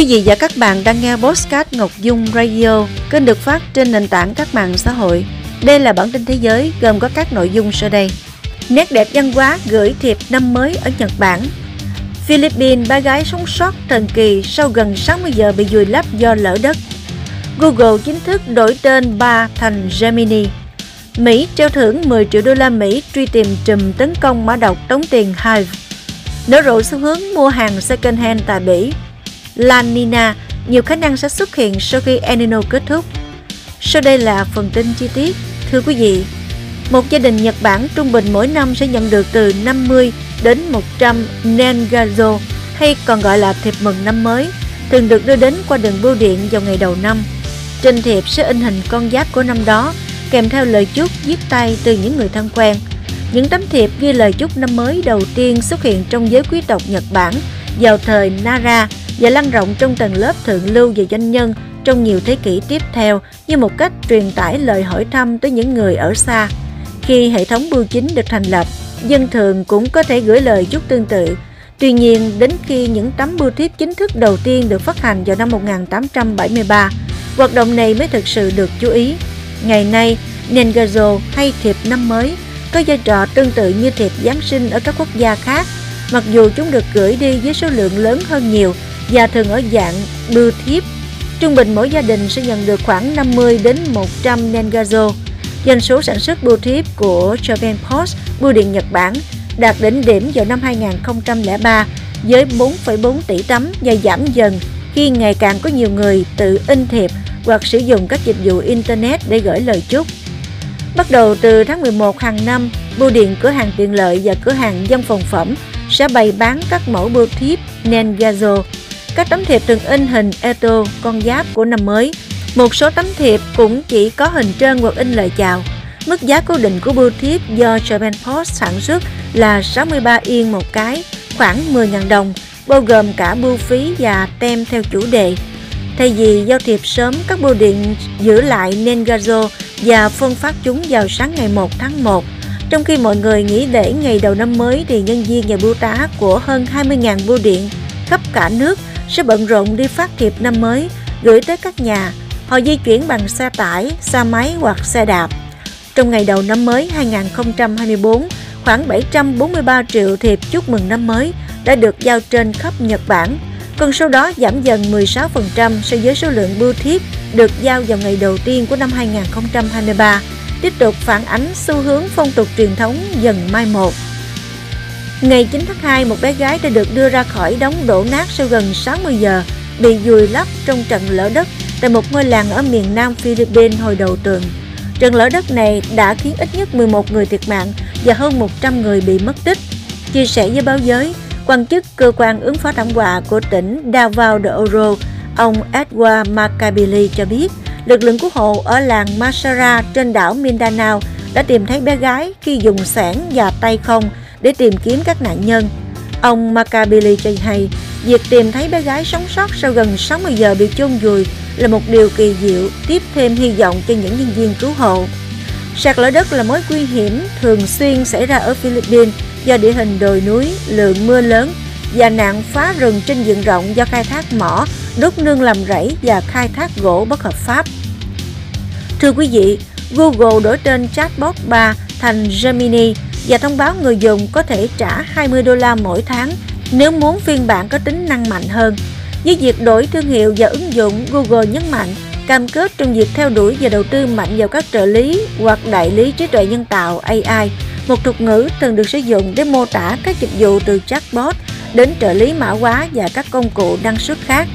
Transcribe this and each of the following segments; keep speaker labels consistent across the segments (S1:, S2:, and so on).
S1: Quý vị và các bạn đang nghe Postcard Ngọc Dung Radio, kênh được phát trên nền tảng các mạng xã hội. Đây là bản tin thế giới gồm có các nội dung sau đây. Nét đẹp văn hóa gửi thiệp năm mới ở Nhật Bản. Philippines ba gái sống sót thần kỳ sau gần 60 giờ bị vùi lấp do lỡ đất. Google chính thức đổi tên ba thành Gemini. Mỹ treo thưởng 10 triệu đô la Mỹ truy tìm trùm tấn công mã độc tống tiền Hive. Nở rộ xu hướng mua hàng second hand tại Bỉ La Nina nhiều khả năng sẽ xuất hiện sau khi El Nino kết thúc. Sau đây là phần tin chi tiết. Thưa quý vị, một gia đình Nhật Bản trung bình mỗi năm sẽ nhận được từ 50 đến 100 Nengazo hay còn gọi là thiệp mừng năm mới, thường được đưa đến qua đường bưu điện vào ngày đầu năm. Trên thiệp sẽ in hình con giáp của năm đó, kèm theo lời chúc viết tay từ những người thân quen. Những tấm thiệp ghi lời chúc năm mới đầu tiên xuất hiện trong giới quý tộc Nhật Bản vào thời Nara và lan rộng trong tầng lớp thượng lưu và doanh nhân trong nhiều thế kỷ tiếp theo như một cách truyền tải lời hỏi thăm tới những người ở xa. Khi hệ thống bưu chính được thành lập, dân thường cũng có thể gửi lời chúc tương tự. Tuy nhiên, đến khi những tấm bưu thiếp chính thức đầu tiên được phát hành vào năm 1873, hoạt động này mới thực sự được chú ý. Ngày nay, Nengazo hay thiệp năm mới có vai trò tương tự như thiệp Giáng sinh ở các quốc gia khác, mặc dù chúng được gửi đi với số lượng lớn hơn nhiều và thường ở dạng bưu thiếp. Trung bình mỗi gia đình sẽ nhận được khoảng 50 đến 100 Nengazo. Doanh số sản xuất bưu thiếp của Japan Post, bưu điện Nhật Bản, đạt đỉnh điểm vào năm 2003 với 4,4 tỷ tấm và giảm dần khi ngày càng có nhiều người tự in thiệp hoặc sử dụng các dịch vụ Internet để gửi lời chúc. Bắt đầu từ tháng 11 hàng năm, bưu điện cửa hàng tiện lợi và cửa hàng dân phòng phẩm sẽ bày bán các mẫu bưu thiếp Nengazo các tấm thiệp thường in hình Eto, con giáp của năm mới. Một số tấm thiệp cũng chỉ có hình trơn hoặc in lời chào. Mức giá cố định của bưu thiếp do Japan Post sản xuất là 63 yên một cái, khoảng 10.000 đồng, bao gồm cả bưu phí và tem theo chủ đề. Thay vì giao thiệp sớm, các bưu điện giữ lại Nengazo và phân phát chúng vào sáng ngày 1 tháng 1. Trong khi mọi người nghỉ lễ ngày đầu năm mới thì nhân viên và bưu tá của hơn 20.000 bưu điện khắp cả nước sẽ bận rộn đi phát thiệp năm mới, gửi tới các nhà. Họ di chuyển bằng xe tải, xe máy hoặc xe đạp. Trong ngày đầu năm mới 2024, khoảng 743 triệu thiệp chúc mừng năm mới đã được giao trên khắp Nhật Bản. Con số đó giảm dần 16% so với số lượng bưu thiếp được giao vào ngày đầu tiên của năm 2023, tiếp tục phản ánh xu hướng phong tục truyền thống dần mai một. Ngày 9 tháng 2, một bé gái đã được đưa ra khỏi đống đổ nát sau gần 60 giờ, bị vùi lấp trong trận lở đất tại một ngôi làng ở miền nam Philippines hồi đầu tuần. Trận lở đất này đã khiến ít nhất 11 người thiệt mạng và hơn 100 người bị mất tích. Chia sẻ với báo giới, quan chức cơ quan ứng phó thảm họa của tỉnh Davao de Oro, ông Edward Macabili cho biết, lực lượng cứu hộ ở làng Masara trên đảo Mindanao đã tìm thấy bé gái khi dùng xẻng và tay không để tìm kiếm các nạn nhân. Ông Macabili cho hay, việc tìm thấy bé gái sống sót sau gần 60 giờ bị chôn vùi là một điều kỳ diệu, tiếp thêm hy vọng cho những nhân viên cứu hộ. Sạt lở đất là mối nguy hiểm thường xuyên xảy ra ở Philippines do địa hình đồi núi, lượng mưa lớn và nạn phá rừng trên diện rộng do khai thác mỏ, đốt nương làm rẫy và khai thác gỗ bất hợp pháp. Thưa quý vị, Google đổi tên chatbot 3 thành Gemini và thông báo người dùng có thể trả 20 đô la mỗi tháng nếu muốn phiên bản có tính năng mạnh hơn. Với việc đổi thương hiệu và ứng dụng, Google nhấn mạnh cam kết trong việc theo đuổi và đầu tư mạnh vào các trợ lý hoặc đại lý trí tuệ nhân tạo AI, một thuật ngữ thường được sử dụng để mô tả các dịch vụ từ chatbot đến trợ lý mã hóa và các công cụ năng suất khác.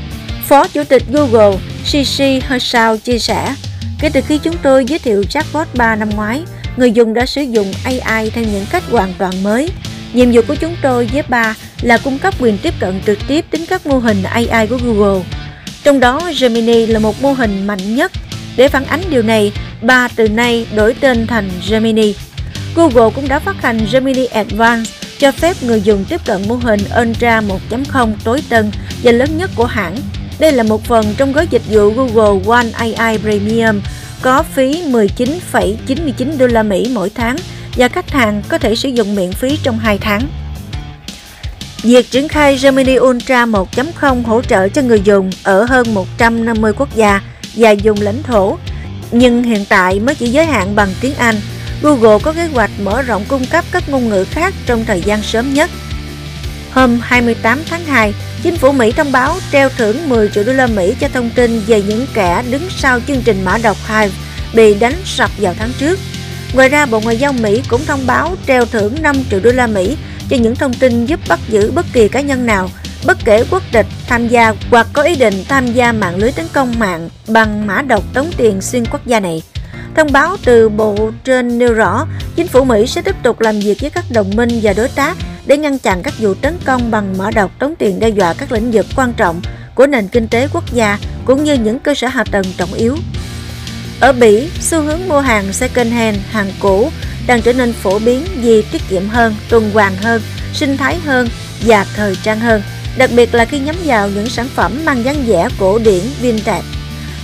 S1: Phó Chủ tịch Google Sisi Hershaw chia sẻ, kể từ khi chúng tôi giới thiệu chatbot 3 năm ngoái, người dùng đã sử dụng AI theo những cách hoàn toàn mới. Nhiệm vụ của chúng tôi với ba là cung cấp quyền tiếp cận trực tiếp đến các mô hình AI của Google. Trong đó, Gemini là một mô hình mạnh nhất. Để phản ánh điều này, ba từ nay đổi tên thành Gemini. Google cũng đã phát hành Gemini Advanced cho phép người dùng tiếp cận mô hình Ultra 1.0 tối tân và lớn nhất của hãng. Đây là một phần trong gói dịch vụ Google One AI Premium có phí 19,99 đô la Mỹ mỗi tháng và khách hàng có thể sử dụng miễn phí trong 2 tháng. Việc triển khai Gemini Ultra 1.0 hỗ trợ cho người dùng ở hơn 150 quốc gia và vùng lãnh thổ, nhưng hiện tại mới chỉ giới hạn bằng tiếng Anh. Google có kế hoạch mở rộng cung cấp các ngôn ngữ khác trong thời gian sớm nhất. Hôm 28 tháng 2, chính phủ Mỹ thông báo treo thưởng 10 triệu đô la Mỹ cho thông tin về những kẻ đứng sau chương trình mã độc Hive bị đánh sập vào tháng trước. Ngoài ra, Bộ Ngoại giao Mỹ cũng thông báo treo thưởng 5 triệu đô la Mỹ cho những thông tin giúp bắt giữ bất kỳ cá nhân nào, bất kể quốc tịch, tham gia hoặc có ý định tham gia mạng lưới tấn công mạng bằng mã độc tống tiền xuyên quốc gia này. Thông báo từ Bộ trên nêu rõ, chính phủ Mỹ sẽ tiếp tục làm việc với các đồng minh và đối tác để ngăn chặn các vụ tấn công bằng mã độc tống tiền đe dọa các lĩnh vực quan trọng của nền kinh tế quốc gia cũng như những cơ sở hạ tầng trọng yếu. Ở Bỉ, xu hướng mua hàng second hand, hàng cũ đang trở nên phổ biến vì tiết kiệm hơn, tuần hoàn hơn, sinh thái hơn và thời trang hơn, đặc biệt là khi nhắm vào những sản phẩm mang dáng vẻ cổ điển vintage.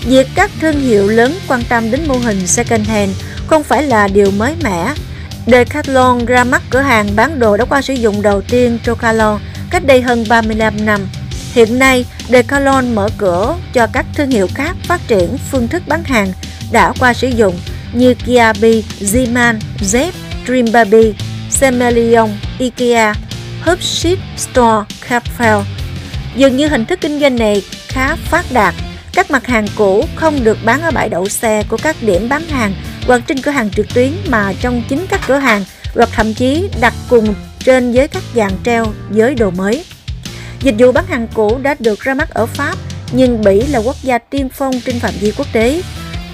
S1: Việc các thương hiệu lớn quan tâm đến mô hình second hand không phải là điều mới mẻ. Decathlon ra mắt cửa hàng bán đồ đã qua sử dụng đầu tiên Trocalon cách đây hơn 35 năm. Hiện nay, Decathlon mở cửa cho các thương hiệu khác phát triển phương thức bán hàng đã qua sử dụng như Kiabi, Ziman, Zep, Dream Baby, Semelion, IKEA, Hubship Store, Capfell. Dường như hình thức kinh doanh này khá phát đạt. Các mặt hàng cũ không được bán ở bãi đậu xe của các điểm bán hàng hoặc trên cửa hàng trực tuyến mà trong chính các cửa hàng hoặc thậm chí đặt cùng trên với các dàn treo với đồ mới. Dịch vụ bán hàng cũ đã được ra mắt ở Pháp, nhưng Bỉ là quốc gia tiên phong trên phạm vi quốc tế.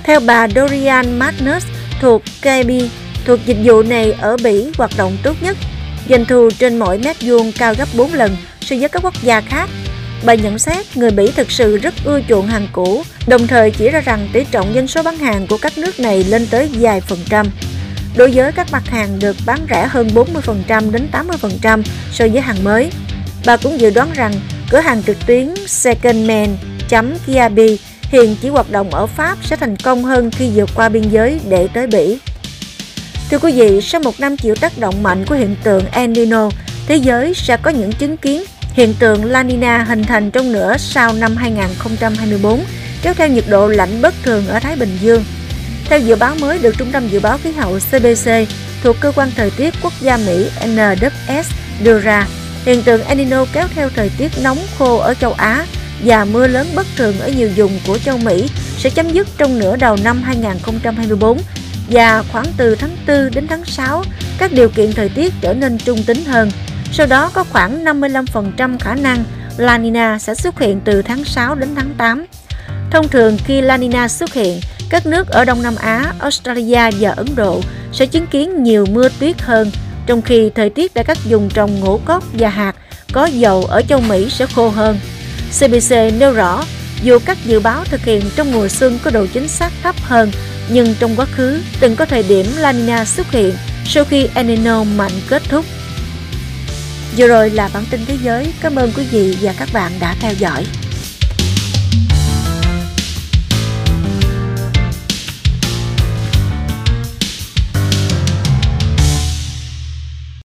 S1: Theo bà Dorian Magnus thuộc KB, thuộc dịch vụ này ở Bỉ hoạt động tốt nhất. Doanh thu trên mỗi mét vuông cao gấp 4 lần so với các quốc gia khác. Bà nhận xét người Bỉ thực sự rất ưa chuộng hàng cũ, đồng thời chỉ ra rằng tỷ trọng dân số bán hàng của các nước này lên tới vài phần trăm. Đối với các mặt hàng được bán rẻ hơn 40% đến 80% so với hàng mới. Bà cũng dự đoán rằng cửa hàng trực tuyến secondman.kiabi hiện chỉ hoạt động ở Pháp sẽ thành công hơn khi vượt qua biên giới để tới Bỉ. Thưa quý vị, sau một năm chịu tác động mạnh của hiện tượng El Nino, thế giới sẽ có những chứng kiến hiện tượng La Nina hình thành trong nửa sau năm 2024, kéo theo nhiệt độ lạnh bất thường ở Thái Bình Dương. Theo dự báo mới được Trung tâm Dự báo Khí hậu CBC thuộc Cơ quan Thời tiết Quốc gia Mỹ NWS đưa ra, hiện tượng El Nino kéo theo thời tiết nóng khô ở châu Á và mưa lớn bất thường ở nhiều vùng của châu Mỹ sẽ chấm dứt trong nửa đầu năm 2024 và khoảng từ tháng 4 đến tháng 6 các điều kiện thời tiết trở nên trung tính hơn. Sau đó có khoảng 55% khả năng La Nina sẽ xuất hiện từ tháng 6 đến tháng 8. Thông thường khi La Nina xuất hiện, các nước ở Đông Nam Á, Australia và Ấn Độ sẽ chứng kiến nhiều mưa tuyết hơn, trong khi thời tiết tại các vùng trồng ngũ cốc và hạt có dầu ở châu Mỹ sẽ khô hơn. CBC nêu rõ, dù các dự báo thực hiện trong mùa xuân có độ chính xác thấp hơn, nhưng trong quá khứ từng có thời điểm La Nina xuất hiện sau khi El Nino mạnh kết thúc. Vừa rồi là bản tin thế giới. Cảm ơn quý vị và các bạn đã theo dõi.